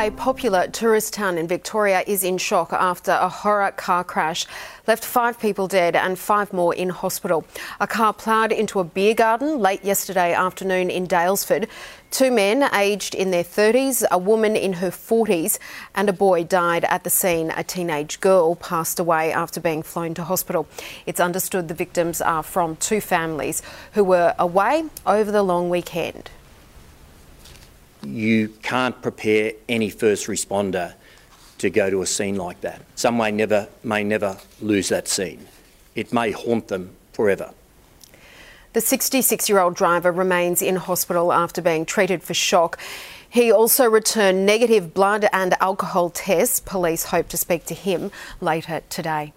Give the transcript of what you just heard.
A popular tourist town in Victoria is in shock after a horror car crash left five people dead and five more in hospital. A car ploughed into a beer garden late yesterday afternoon in Daylesford. Two men aged in their 30s, a woman in her 40s, and a boy died at the scene. A teenage girl passed away after being flown to hospital. It's understood the victims are from two families who were away over the long weekend you can't prepare any first responder to go to a scene like that. Some may never, may never lose that scene. It may haunt them forever. The 66 year old driver remains in hospital after being treated for shock. He also returned negative blood and alcohol tests. Police hope to speak to him later today.